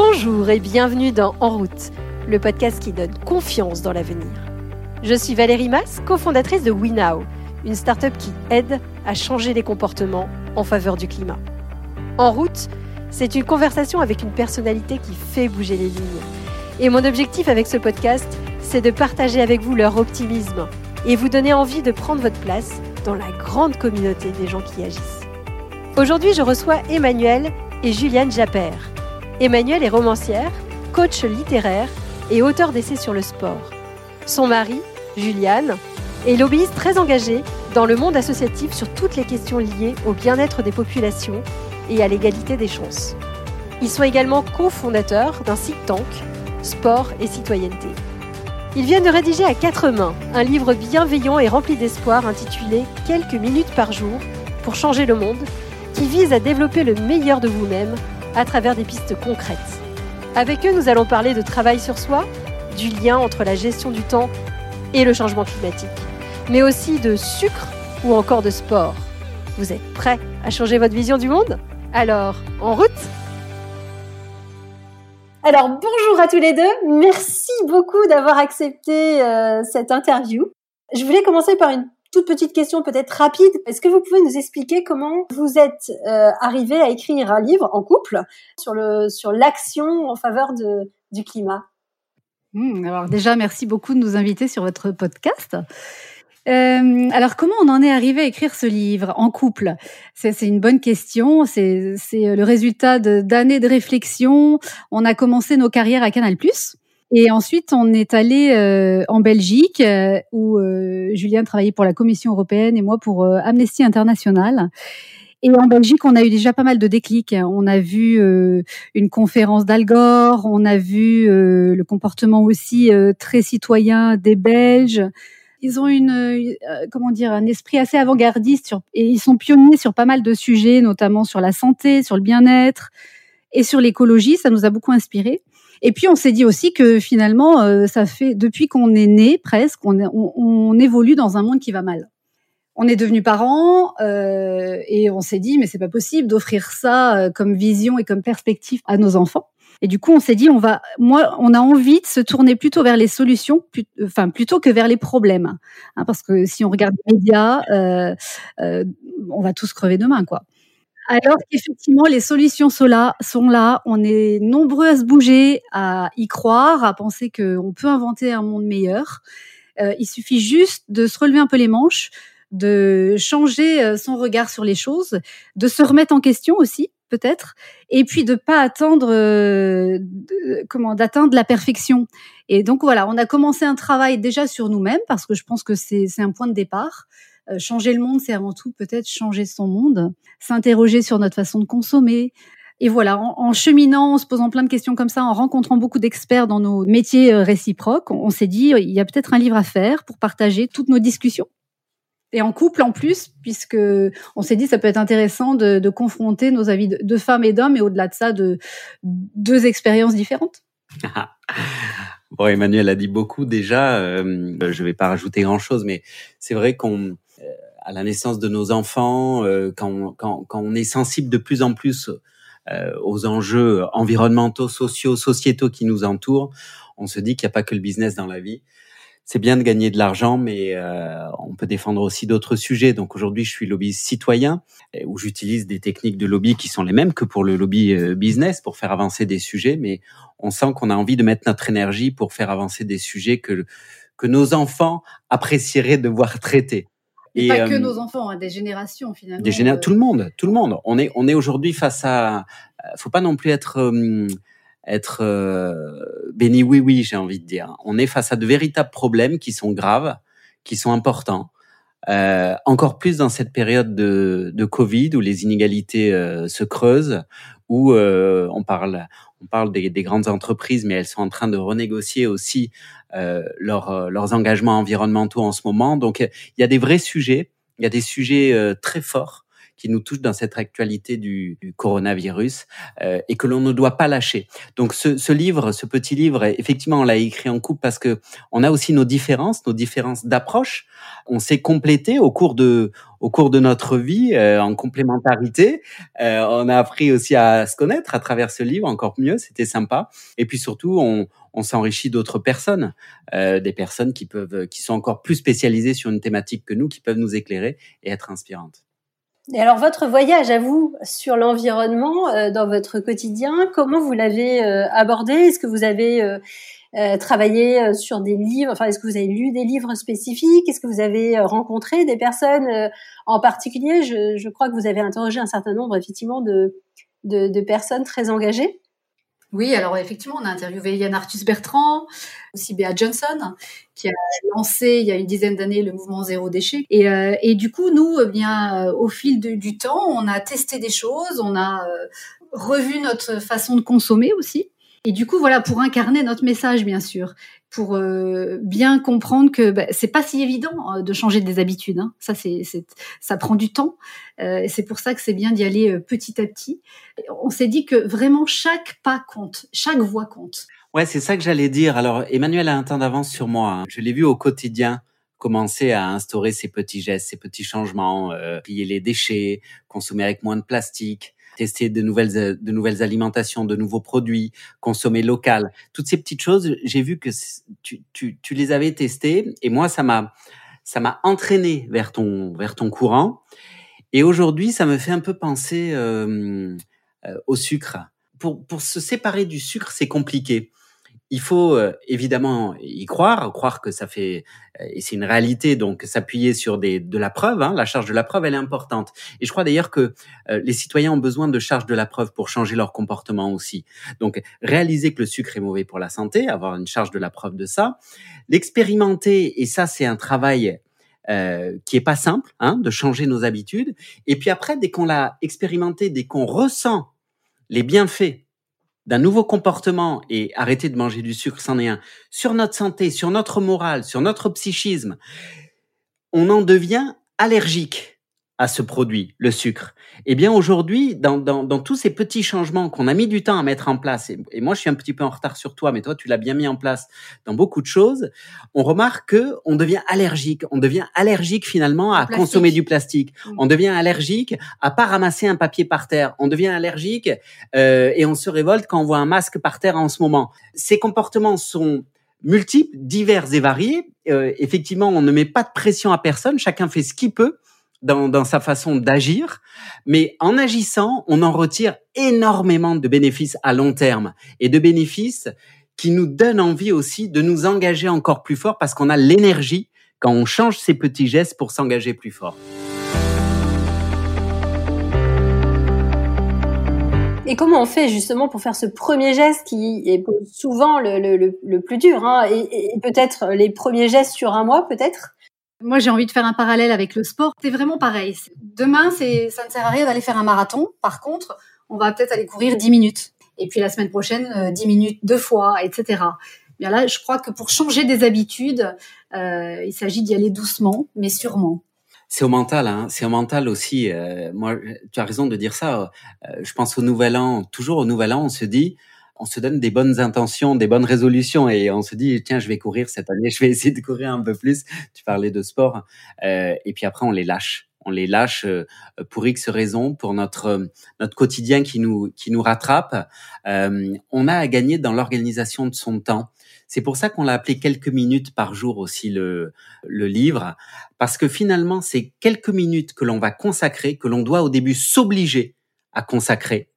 Bonjour et bienvenue dans En route, le podcast qui donne confiance dans l'avenir. Je suis Valérie Mass, cofondatrice de WeNow, une start-up qui aide à changer les comportements en faveur du climat. En route, c'est une conversation avec une personnalité qui fait bouger les lignes. Et mon objectif avec ce podcast, c'est de partager avec vous leur optimisme et vous donner envie de prendre votre place dans la grande communauté des gens qui agissent. Aujourd'hui, je reçois Emmanuel et Juliane Japper. Emmanuel est romancière, coach littéraire et auteur d'essais sur le sport. Son mari, Juliane, est lobbyiste très engagé dans le monde associatif sur toutes les questions liées au bien-être des populations et à l'égalité des chances. Ils sont également cofondateurs d'un think tank, Sport et Citoyenneté. Ils viennent de rédiger à quatre mains un livre bienveillant et rempli d'espoir intitulé Quelques minutes par jour pour changer le monde, qui vise à développer le meilleur de vous-même à travers des pistes concrètes. Avec eux, nous allons parler de travail sur soi, du lien entre la gestion du temps et le changement climatique, mais aussi de sucre ou encore de sport. Vous êtes prêts à changer votre vision du monde? Alors, en route alors bonjour à tous les deux, merci beaucoup d'avoir accepté euh, cette interview. Je voulais commencer par une toute petite question peut-être rapide. Est-ce que vous pouvez nous expliquer comment vous êtes euh, arrivé à écrire un livre en couple sur le sur l'action en faveur de, du climat? Hmm, Alors déjà, merci beaucoup de nous inviter sur votre podcast. Euh, alors, comment on en est arrivé à écrire ce livre en couple? C'est une bonne question. C'est le résultat d'années de, réflexion. On a commencé nos carrières à Canal+. Et ensuite, on est allé euh, en Belgique, euh, où euh, Julien travaillait pour la Commission européenne et moi pour Amnesty International. Et en Belgique, on a eu déjà pas mal de déclics. On a vu une conférence d'Al Gore, on a vu le comportement aussi très citoyen des Belges. Ils ont une, comment dire, un esprit assez avant-gardiste et ils sont pionniers sur pas mal de sujets, notamment sur la santé, sur le bien-être et sur l'écologie. Ça nous a beaucoup inspiré. Et puis on s'est dit aussi que finalement, euh, ça fait depuis qu'on est né presque, on, évolue dans un monde qui va mal. On est devenu parents euh, et on s'est dit mais c'est pas possible d'offrir ça euh, comme vision et comme perspective à nos enfants. Et du coup, on s'est dit, on va, moi, on a envie de se tourner plutôt vers les solutions, enfin plutôt que vers les problèmes, hein, parce que si on regarde les médias, euh, euh, on va tous crever demain, quoi. Alors qu'effectivement, les solutions sont là, sont là. On est nombreux à se bouger, à y croire, à penser qu'on peut inventer un monde meilleur. Euh, il suffit juste de se relever un peu les manches, de changer euh, son regard sur les choses, de se remettre en question aussi, peut-être, et puis de pas attendre, euh, comment, d'atteindre la perfection. Et donc voilà, on a commencé un travail déjà sur nous-mêmes parce que je pense que c'est un point de départ. Euh, changer le monde, c'est avant tout peut-être changer son monde, s'interroger sur notre façon de consommer. Et voilà, en, cheminant, en se posant plein de questions comme ça, en rencontrant beaucoup d'experts dans nos métiers euh, réciproques, on, s'est dit, il y a peut-être un livre à faire pour partager toutes nos discussions. Et en couple en plus, puisque on s'est dit ça peut être intéressant de, confronter nos avis de, femmes et d'hommes, et au-delà de ça, de deux expériences différentes. bon, Emmanuel a dit beaucoup déjà. Euh, je vais pas rajouter grand-chose, mais c'est vrai qu'on à la naissance de nos enfants, euh, quand, on, quand, quand, on est sensible de plus en plus euh, aux enjeux environnementaux, sociaux, sociétaux qui nous entourent, on se dit qu'il n'y a pas que le business dans la vie. C'est bien de gagner de l'argent, mais euh, on peut défendre aussi d'autres sujets. Donc aujourd'hui, je suis lobbyiste citoyen, où j'utilise des techniques de lobby qui sont les mêmes que pour le lobby business, pour faire avancer des sujets, mais on sent qu'on a envie de mettre notre énergie pour faire avancer des sujets que, que nos enfants apprécieraient de voir traités. Et, pas que euh, nos enfants, hein, des générations finalement. Des générations, tout le monde, tout le monde. On est, on est aujourd'hui face à. Euh, faut pas non plus être euh, être béni oui oui, j'ai envie de dire. On est face à de véritables problèmes qui sont graves, qui sont importants. Euh, encore plus dans cette période de, de Covid où les inégalités se creusent, où on parle, on parle des, des, grandes entreprises, mais elles sont en train de renégocier aussi euh, euh, leurs engagements environnementaux en ce moment. Donc il y a des vrais sujets, il y a des sujets euh, très forts qui nous touchent dans cette actualité du, du coronavirus euh, et que l'on ne doit pas lâcher. Donc ce, ce, livre, ce petit livre, effectivement, on l'a écrit en couple parce que on a aussi nos différences, nos différences d'approche. On s'est complété au cours de au cours de notre vie euh, en complémentarité. Euh, on a appris aussi à se connaître à travers ce livre encore mieux. C'était sympa. Et puis surtout, on, on s'enrichit d'autres personnes, euh, des personnes qui peuvent, qui sont encore plus spécialisées sur une thématique que nous, qui peuvent nous éclairer et être inspirantes. Et alors votre voyage à vous sur l'environnement euh, dans votre quotidien, comment vous l'avez euh, abordé? Est-ce que vous avez euh, euh, travaillé sur des livres? Enfin, est-ce que vous avez lu des livres spécifiques? Est-ce que vous avez rencontré des personnes en particulier? Je, je, crois que vous avez interrogé un certain nombre effectivement de, de, de personnes très engagées. Oui, alors effectivement, on a interviewé Yann Arthus Bertrand, aussi Béa Johnson, qui a lancé il y a une dizaine d'années le mouvement Zéro Déchet. Et, euh, du coup, nous, eh bien, euh, au fil du temps, on a testé des choses, on a euh, revu notre façon de consommer aussi. Et du coup, voilà, pour incarner notre message, bien sûr, pour euh, bien comprendre que bah, c'est pas si évident euh, de changer des habitudes. Hein. Ça, c'est, ça prend du temps. Euh, c'est pour ça que c'est bien d'y aller euh, petit à petit. On s'est dit que vraiment chaque pas compte, chaque voix compte. Ouais, c'est ça que j'allais dire. Alors, Emmanuel a un temps d'avance sur moi. Hein. Je l'ai vu au quotidien commencer à instaurer ces petits gestes, ces petits changements, euh, plier les déchets, consommer avec moins de plastique, tester de nouvelles, de nouvelles alimentations, de nouveaux produits, consommer local. Toutes ces petites choses, j'ai vu que tu, tu, tu les avais testées et moi, ça m'a, ça m'a entraîné vers ton, vers ton courant. Et aujourd'hui, ça me fait un peu penser euh, euh, au sucre. Pour, pour se séparer du sucre, c'est compliqué il faut euh, évidemment y croire, croire que ça fait euh, et c'est une réalité, donc s'appuyer sur des de la preuve. Hein, la charge de la preuve, elle est importante. Et je crois d'ailleurs que euh, les citoyens ont besoin de charge de la preuve pour changer leur comportement aussi. Donc réaliser que le sucre est mauvais pour la santé, avoir une charge de la preuve de ça, l'expérimenter et ça c'est un travail euh, qui est pas simple, hein, de changer nos habitudes. Et puis après, dès qu'on l'a expérimenté, dès qu'on ressent les bienfaits d'un nouveau comportement et arrêter de manger du sucre, c'en est sur notre santé, sur notre morale, sur notre psychisme, on en devient allergique à ce produit, le sucre. Eh bien aujourd'hui, dans, dans, dans, tous ces petits changements qu'on a mis du temps à mettre en place, et, et, moi je suis un petit peu en retard sur toi, mais toi tu l'as bien mis en place dans beaucoup de choses, on remarque que on devient allergique, on devient allergique finalement à consommer du plastique, mmh. on devient allergique à pas ramasser un papier par terre, on devient allergique euh, et on se révolte quand on voit un masque par terre en ce moment. Ces comportements sont multiples, divers et variés. Euh, effectivement, on ne met pas de pression à personne, chacun fait ce qu'il peut dans, sa façon d'agir, mais en agissant, on en retire énormément de bénéfices à long terme et de bénéfices qui nous donnent envie aussi de nous engager encore plus fort parce qu'on a l'énergie quand on change ces petits gestes pour s'engager plus fort. Et comment on fait justement pour faire ce premier geste qui est souvent le, plus dur hein, et peut-être les premiers gestes sur un mois peut-être? Moi, j'ai envie de faire un parallèle avec le sport. C'est vraiment pareil. Demain, ça ne sert à rien d'aller faire un marathon. Par contre, on va peut-être aller courir 10 minutes. Et puis la semaine prochaine, euh, 10 minutes deux fois, etc. Bien là, je crois que pour changer des habitudes, euh, il s'agit d'y aller doucement, mais sûrement. C'est au mental, hein. c'est au mental aussi. Euh, moi, tu as raison de dire ça. Euh, je pense au Nouvel An, toujours au Nouvel An, on se dit, on se donne des bonnes intentions, des bonnes résolutions et on se dit tiens je vais courir cette année, je vais essayer de courir un peu plus. Tu parlais de sport euh, et puis après on les lâche. On les lâche euh, pour X raisons, pour notre notre quotidien qui nous qui nous rattrape. Euh, on a à gagner dans l'organisation de son temps. C'est pour ça qu'on l'a appelé quelques minutes par jour aussi le, le livre, parce que finalement, c'est quelques minutes que l'on va consacrer, que l'on doit au début s'obliger à consacrer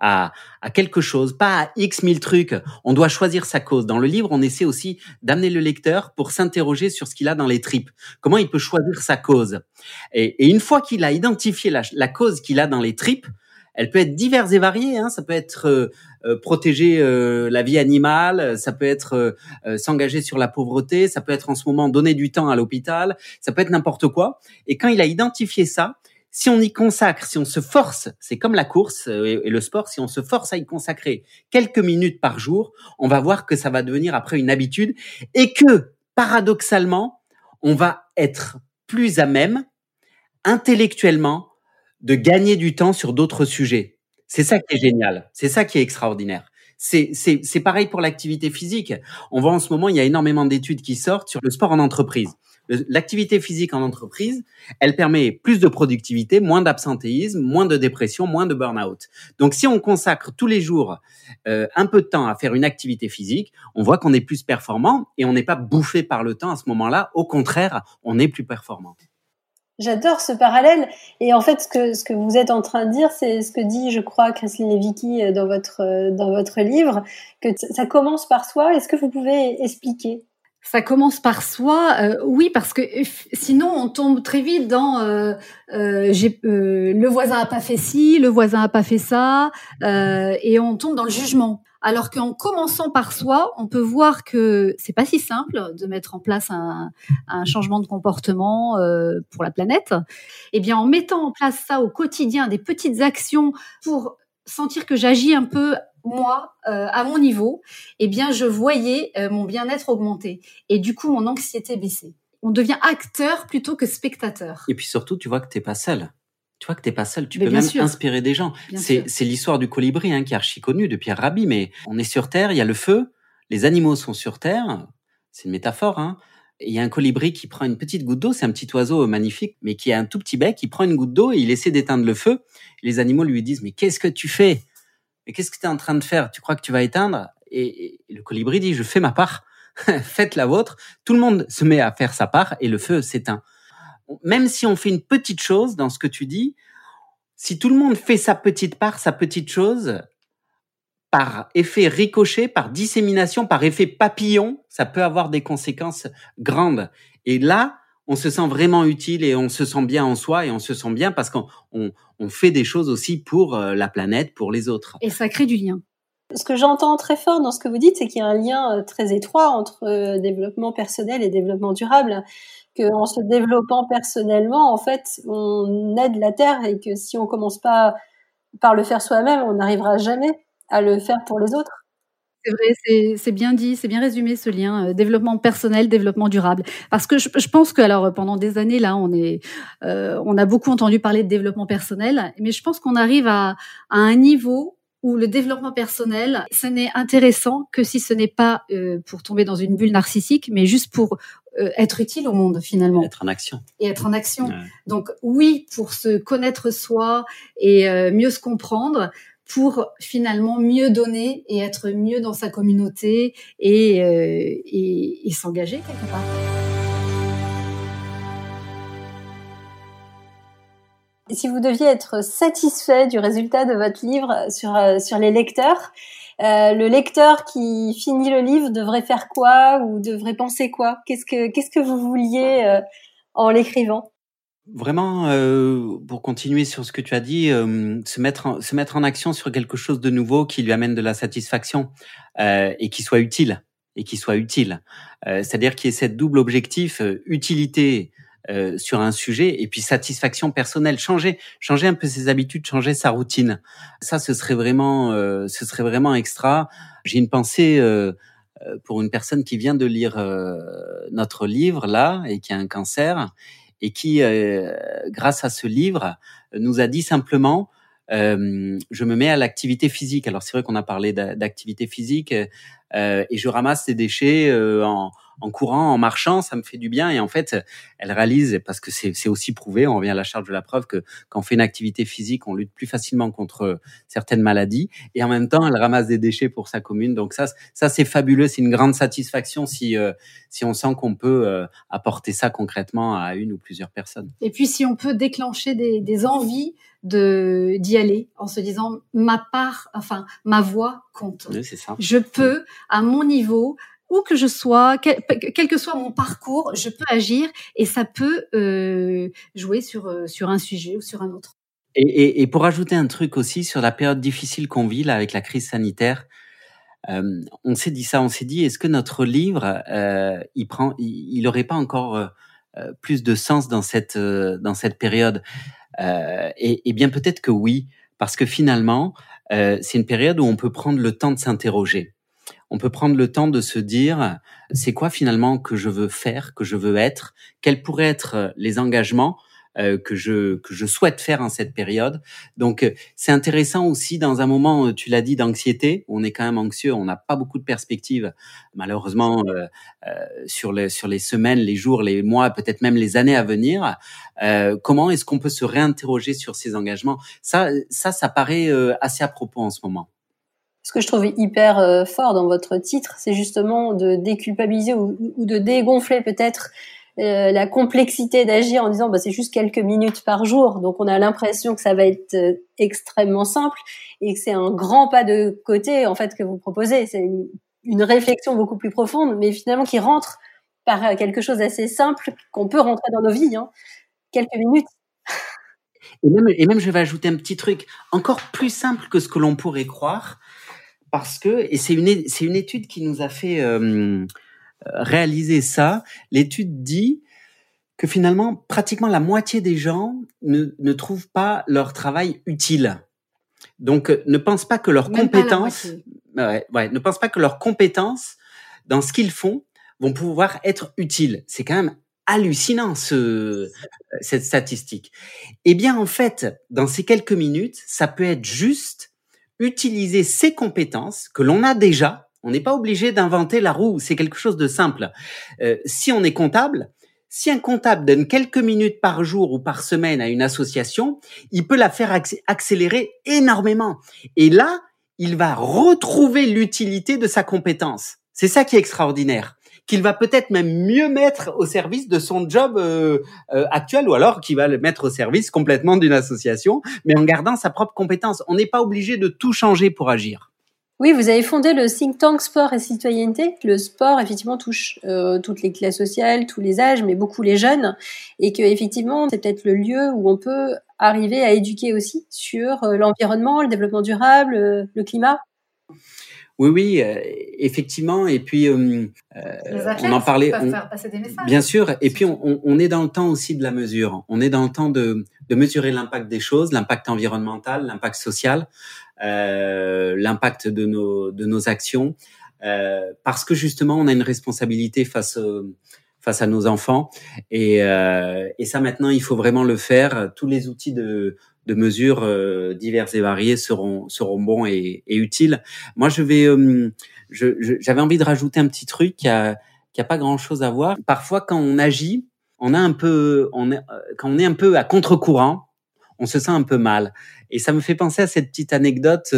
à, à, quelque chose, pas à X mille trucs. On doit choisir sa cause. Dans le livre, on essaie aussi d'amener le lecteur pour s'interroger sur ce qu'il a dans les tripes. Comment il peut choisir sa cause? Et, une fois qu'il a identifié la, cause qu'il a dans les tripes, elle peut être diverse et variée. Hein. Ça peut être euh, euh protéger euh, la vie animale, ça peut être s'engager sur la pauvreté, ça peut être en ce moment donner du temps à l'hôpital, ça peut être n'importe quoi. Et quand il a identifié ça, si on y consacre, si on se force, c'est comme la course euh, et le sport, si on se force à y consacrer quelques minutes par jour, on va voir que ça va devenir après une habitude et que, paradoxalement, on va être plus à même, intellectuellement, de gagner du temps sur d'autres sujets. C'est ça qui est génial. C'est ça qui est extraordinaire. C'est, pareil pour l'activité physique. On voit en ce moment, il y a énormément d'études qui sortent sur le sport en entreprise. L'activité physique en entreprise, elle permet plus de productivité, moins d'absentéisme, moins de dépression, moins de burn-out. Donc si on consacre tous les jours euh, un peu de temps à faire une activité physique, on voit qu'on est plus performant et on n'est pas bouffé par le temps à ce moment-là. Au contraire, on est plus performant. J'adore ce parallèle. Et en fait, ce que, ce que vous êtes en train de dire, c'est ce que dit, je crois, Christine Levicki euh, dans votre, euh, dans votre livre, que ça commence par soi. Est-ce que vous pouvez expliquer? Ça commence par soi, euh, oui, parce que sinon on tombe très vite dans euh, j'ai, le voisin a pas fait ci, le voisin a pas fait ça, et on tombe dans le jugement. Alors qu'en commençant par soi, on peut voir que c'est pas si simple de mettre en place un, changement de comportement euh, pour la planète. Eh bien, en mettant en place ça au quotidien, des petites actions pour sentir que j'agis un peu moi euh, à mon niveau, eh bien, je voyais euh, mon bien-être augmenter et du coup mon anxiété baisser. On devient acteur plutôt que spectateur. Et puis surtout, tu vois que t'es pas seul tu vois que t'es pas seul, tu peux même inspirer des gens. C'est l'histoire du colibri hein, qui est archi connue de Pierre Rabhi, mais on est sur Terre, il y a le feu, les animaux sont sur Terre, c'est une métaphore, hein. Il y a un colibri qui prend une petite goutte d'eau, c'est un petit oiseau magnifique, mais qui a un tout petit bec, il prend une goutte d'eau et il essaie d'éteindre le feu. Les animaux lui disent, mais qu'est-ce que tu fais? Mais qu'est-ce que tu es en train de faire? Tu crois que tu vas éteindre? Et, et, le colibri dit, je fais ma part, faites la vôtre. Tout le monde se met à faire sa part et le feu s'éteint même si on fait une petite chose dans ce que tu dis, si tout le monde fait sa petite part, sa petite chose, par effet ricochet, par dissémination, par effet papillon, ça peut avoir des conséquences grandes. Et là, on se sent vraiment utile et on se sent bien en soi et on se sent bien parce qu'on on, fait des choses aussi pour euh, la planète, pour les autres. Et ça crée du lien. Ce que j'entends très fort dans ce que vous dites, c'est qu'il y a un lien euh, très étroit entre euh, développement personnel et développement durable qu'en se développant personnellement, en fait, on aide la Terre et que si on commence pas par le faire soi-même, on n'arrivera jamais à le faire pour les autres. C'est vrai, c'est bien dit, c'est bien résumé ce lien euh, développement personnel, développement durable. Parce que je, pense que alors pendant des années là, on est, euh, on a beaucoup entendu parler de développement personnel, mais je pense qu'on arrive à, à un niveau où le développement personnel, ce n'est intéressant que si ce n'est pas euh, pour tomber dans une bulle narcissique, mais juste pour euh, être utile au monde finalement. Être en action. Et être en action. Donc oui, pour se connaître soi et euh, mieux se comprendre, pour finalement mieux donner et être mieux dans sa communauté et, et, et s'engager quelque part. Si vous deviez être satisfait du résultat de votre livre sur, euh, sur les lecteurs, euh, le lecteur qui finit le livre devrait faire quoi ou devrait penser quoi? Qu'est-ce que qu'est-ce que vous vouliez euh, en l'écrivant? Vraiment, euh, pour continuer sur ce que tu as dit, euh, se mettre en, se mettre en action sur quelque chose de nouveau qui lui amène de la satisfaction et qui soit utile et qui soit utile. C'est-à-dire qu'il y ait cette double objectif utilité euh, sur un sujet et puis satisfaction personnelle. Changer changer un peu ses habitudes changer sa routine. Ça ce serait vraiment euh, ce serait vraiment extra. J'ai une pensée euh, pour une personne qui vient de lire notre livre là et qui a un cancer et qui grâce à ce livre nous a dit simplement je me mets à l'activité physique. Alors c'est vrai qu'on a parlé d'activité physique et je ramasse des déchets en en courant, en marchant, ça me fait du bien. Et en fait, elle réalise, parce que c'est aussi prouvé, on revient à la charge de la preuve, que quand on fait une activité physique, on lutte plus facilement contre certaines maladies. Et en même temps, elle ramasse des déchets pour sa commune. Donc ça, ça c'est fabuleux. C'est une grande satisfaction si, euh, si on sent qu'on peut euh, apporter ça concrètement à une ou plusieurs personnes. Et puis si on peut déclencher des, des envies de d'y aller en se disant ma part, enfin ma voix compte. Oui, c'est ça. Je peux à mon niveau où que je sois, quel, que soit mon parcours, je peux agir et ça peut euh, jouer sur, euh, sur un sujet ou sur un autre. Et, et, et, pour ajouter un truc aussi sur la période difficile qu'on vit là avec la crise sanitaire, euh, on s'est dit ça, on s'est dit est-ce que notre livre, euh, il prend, il, il aurait pas encore euh, euh, plus de sens dans cette dans cette période? Et, et, bien peut-être que oui, parce que finalement c'est une période où on peut prendre le temps de s'interroger on peut prendre le temps de se dire c'est quoi finalement que je veux faire, que je veux être, quels pourraient être les engagements euh, que je que je souhaite faire en cette période. Donc euh, c'est intéressant aussi dans un moment, tu l'as dit, d'anxiété. On est quand même anxieux, on n'a pas beaucoup de perspectives, malheureusement sur les sur les semaines, les jours, les mois, peut-être même les années à venir. comment est-ce qu'on peut se réinterroger sur ces engagements? Ça ça ça paraît assez à propos en ce moment ce que je trouvais hyper euh, fort dans votre titre, c'est justement de déculpabiliser ou, de dégonfler peut-être euh, la complexité d'agir en disant bah, c'est juste quelques minutes par jour, donc on a l'impression que ça va être euh, extrêmement simple et que c'est un grand pas de côté en fait que vous proposez. C'est une, réflexion beaucoup plus profonde, mais finalement qui rentre par quelque chose d'assez simple qu'on peut rentrer dans nos vies, hein. quelques minutes. Et même, je vais ajouter un petit truc encore plus simple que ce que l'on pourrait croire parce que, et c'est une, c'est une étude qui nous a fait euh, réaliser ça, l'étude dit que finalement, pratiquement la moitié des gens ne, ne trouvent pas leur travail utile. Donc, ne pensent pas que leurs compétences, ouais, ouais, ne pensent pas que leurs compétences dans ce qu'ils font vont pouvoir être utiles. C'est quand même hallucinant ce, cette statistique. Eh bien, en fait, dans ces quelques minutes, ça peut être juste utiliser ces compétences que l'on a déjà. On n'est pas obligé d'inventer la roue, c'est quelque chose de simple. Euh, si on est comptable, si un comptable donne quelques minutes par jour ou par semaine à une association, il peut la faire accélérer énormément. Et là, il va retrouver l'utilité de sa compétence. C'est ça qui est extraordinaire qu'il va peut-être même mieux mettre au service de son job euh, euh, actuel ou alors qu'il va le mettre au service complètement d'une association, mais en gardant sa propre compétence. On n'est pas obligé de tout changer pour agir. Oui, vous avez fondé le think tank sport et citoyenneté. Le sport, effectivement, touche euh, toutes les classes sociales, tous les âges, mais beaucoup les jeunes, et que effectivement, c'est peut-être le lieu où on peut arriver à éduquer aussi sur l'environnement, le développement durable, le climat. Oui, oui, euh, effectivement. Et puis, euh, euh on en parlait. faire passer des messages. Bien sûr. Et puis, on, on, est dans le temps aussi de la mesure. On est dans le temps de, de mesurer l'impact des choses, l'impact environnemental, l'impact social, euh, l'impact de nos, de nos actions, euh, parce que justement, on a une responsabilité face face à nos enfants. Et, et ça, maintenant, il faut vraiment le faire. Tous les outils de de mesures euh, diverses et variées seront seront bons et, et utiles. Moi, je vais, euh, j'avais envie de rajouter un petit truc qui a qui a pas grand chose à voir. Parfois, quand on agit, on a un peu, on est, euh, quand on est un peu à contre-courant, on se sent un peu mal. Et ça me fait penser à cette petite anecdote.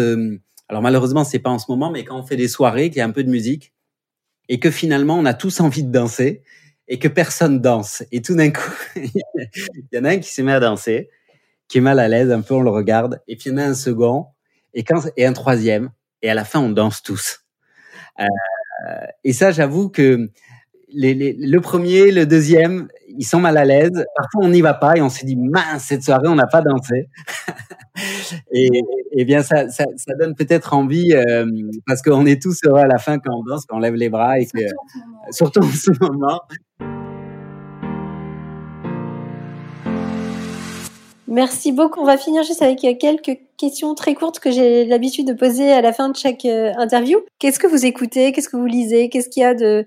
alors malheureusement, c'est pas en ce moment, mais quand on fait des soirées, qu'il y a un peu de musique, et que finalement, on a tous envie de danser, et que personne danse. Et tout d'un coup, il y en a un qui se met à danser qui est mal à l'aise, un peu on le regarde, et puis il y en a un second, et, quand, et un troisième, et à la fin on danse tous. Euh, et ça, j'avoue que les, les, le premier, le deuxième, ils sont mal à l'aise. Parfois, on n'y va pas et on se dit mince, cette soirée, on n'a pas dansé. et, et, bien, ça, ça, ça donne peut-être envie euh, parce qu'on est tous heureux à la fin quand on danse, quand on lève les bras et que, surtout en ce moment. Merci beaucoup. On va finir juste avec euh, quelques questions très courtes que j'ai l'habitude de poser à la fin de chaque euh, interview. Qu'est-ce que vous écoutez? Qu'est-ce que vous lisez? Qu'est-ce qu'il y a de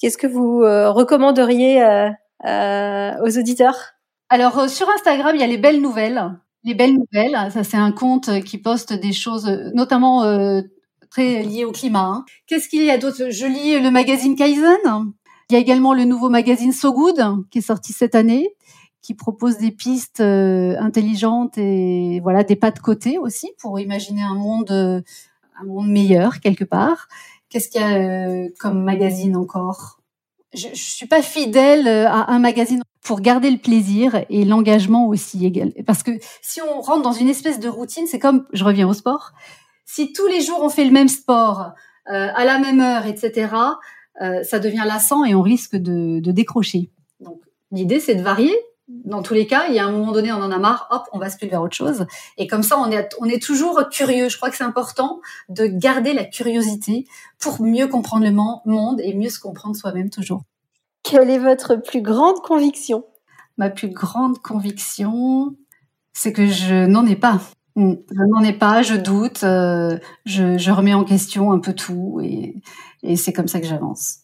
Qu'est-ce que vous euh, recommanderiez aux auditeurs? Alors sur Instagram, il y a les belles nouvelles. Les belles nouvelles, ça c'est un compte qui poste des choses, notamment très liées au climat. Hein. Qu'est-ce qu'il y a d'autre? Je lis le magazine Kaizen. Il y a également le nouveau magazine So Good qui est sorti cette année qui propose des pistes euh, intelligentes et voilà des pas de côté aussi pour imaginer un monde un monde meilleur quelque part. Qu'est-ce qu'il y a euh, comme magazine encore? Je, je suis pas fidèle euh, à un magazine pour garder le plaisir et l'engagement aussi égal. Parce que si on rentre dans une espèce de routine, c'est comme je reviens au sport. Si tous les jours on fait le même sport à la même heure, etc., ça devient lassant et on risque de, de décrocher. Donc l'idée c'est de varier dans tous les cas, il y a un moment donné, on en a marre, hop, on bascule vers autre chose. Et comme ça, on est, on est toujours curieux. Je crois que c'est important de garder la curiosité pour mieux comprendre le monde et mieux se comprendre soi-même toujours. Quelle est votre plus grande conviction? Ma plus grande conviction, c'est que je n'en ai pas. Hmm, je n'en ai pas, je doute, euh, je, remets en question un peu tout et c'est comme ça que j'avance.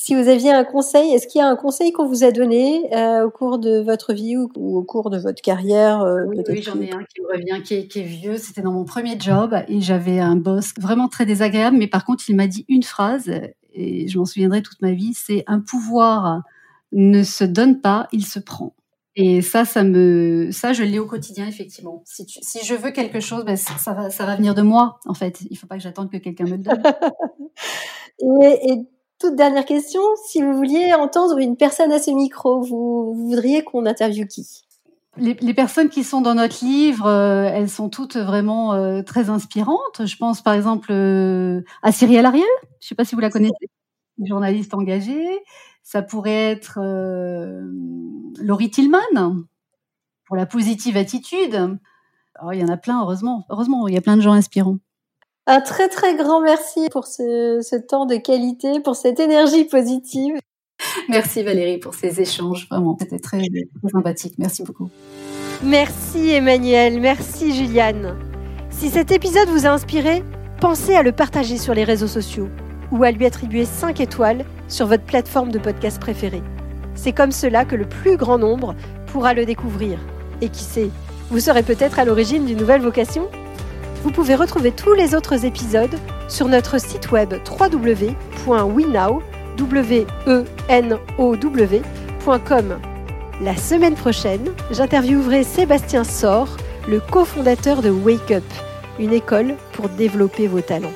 Si vous aviez un conseil, est-ce qu'il y a un conseil qu'on vous a donné euh, au cours de votre vie ou, au cours de votre carrière euh, Oui, j'en ai un qui me revient, qui est, vieux. C'était dans mon premier job et j'avais un boss vraiment très désagréable, mais par contre, il m'a dit une phrase et je m'en souviendrai toute ma vie. C'est un pouvoir ne se donne pas, il se prend. Et ça, ça me, ça, je l'ai au quotidien, effectivement. Si, si je veux quelque chose, ben, ça, va, ça va venir de moi, en fait. Il ne faut pas que j'attende que quelqu'un me le donne. et, et toute dernière question, si vous vouliez entendre une personne à ce micro, vous, voudriez qu'on interviewe qui? Les, personnes qui sont dans notre livre, euh, elles sont toutes vraiment euh, très inspirantes. Je pense par exemple euh, à Cyrielle Ariel, je ne sais pas si vous la connaissez, journaliste engagée. Ça pourrait être Laurie Tillman pour la positive attitude. Oh, il y en a plein, heureusement. Heureusement, il y a plein de gens inspirants. Un très très grand merci pour ce, ce temps de qualité, pour cette énergie positive. Merci Valérie pour ces échanges, vraiment, c'était très, très sympathique. Merci beaucoup. Merci Emmanuel, merci Juliane. Si cet épisode vous a inspiré, pensez à le partager sur les réseaux sociaux ou à lui attribuer 5 étoiles sur votre plateforme de podcast préférée. C'est comme cela que le plus grand nombre pourra le découvrir. Et qui sait, vous serez peut-être à l'origine d'une nouvelle vocation? Vous pouvez retrouver tous les autres épisodes sur notre site web www.wenow.com. La semaine prochaine, j'interviewerai Sébastien Sor, le cofondateur de Wake Up, une école pour développer vos talents.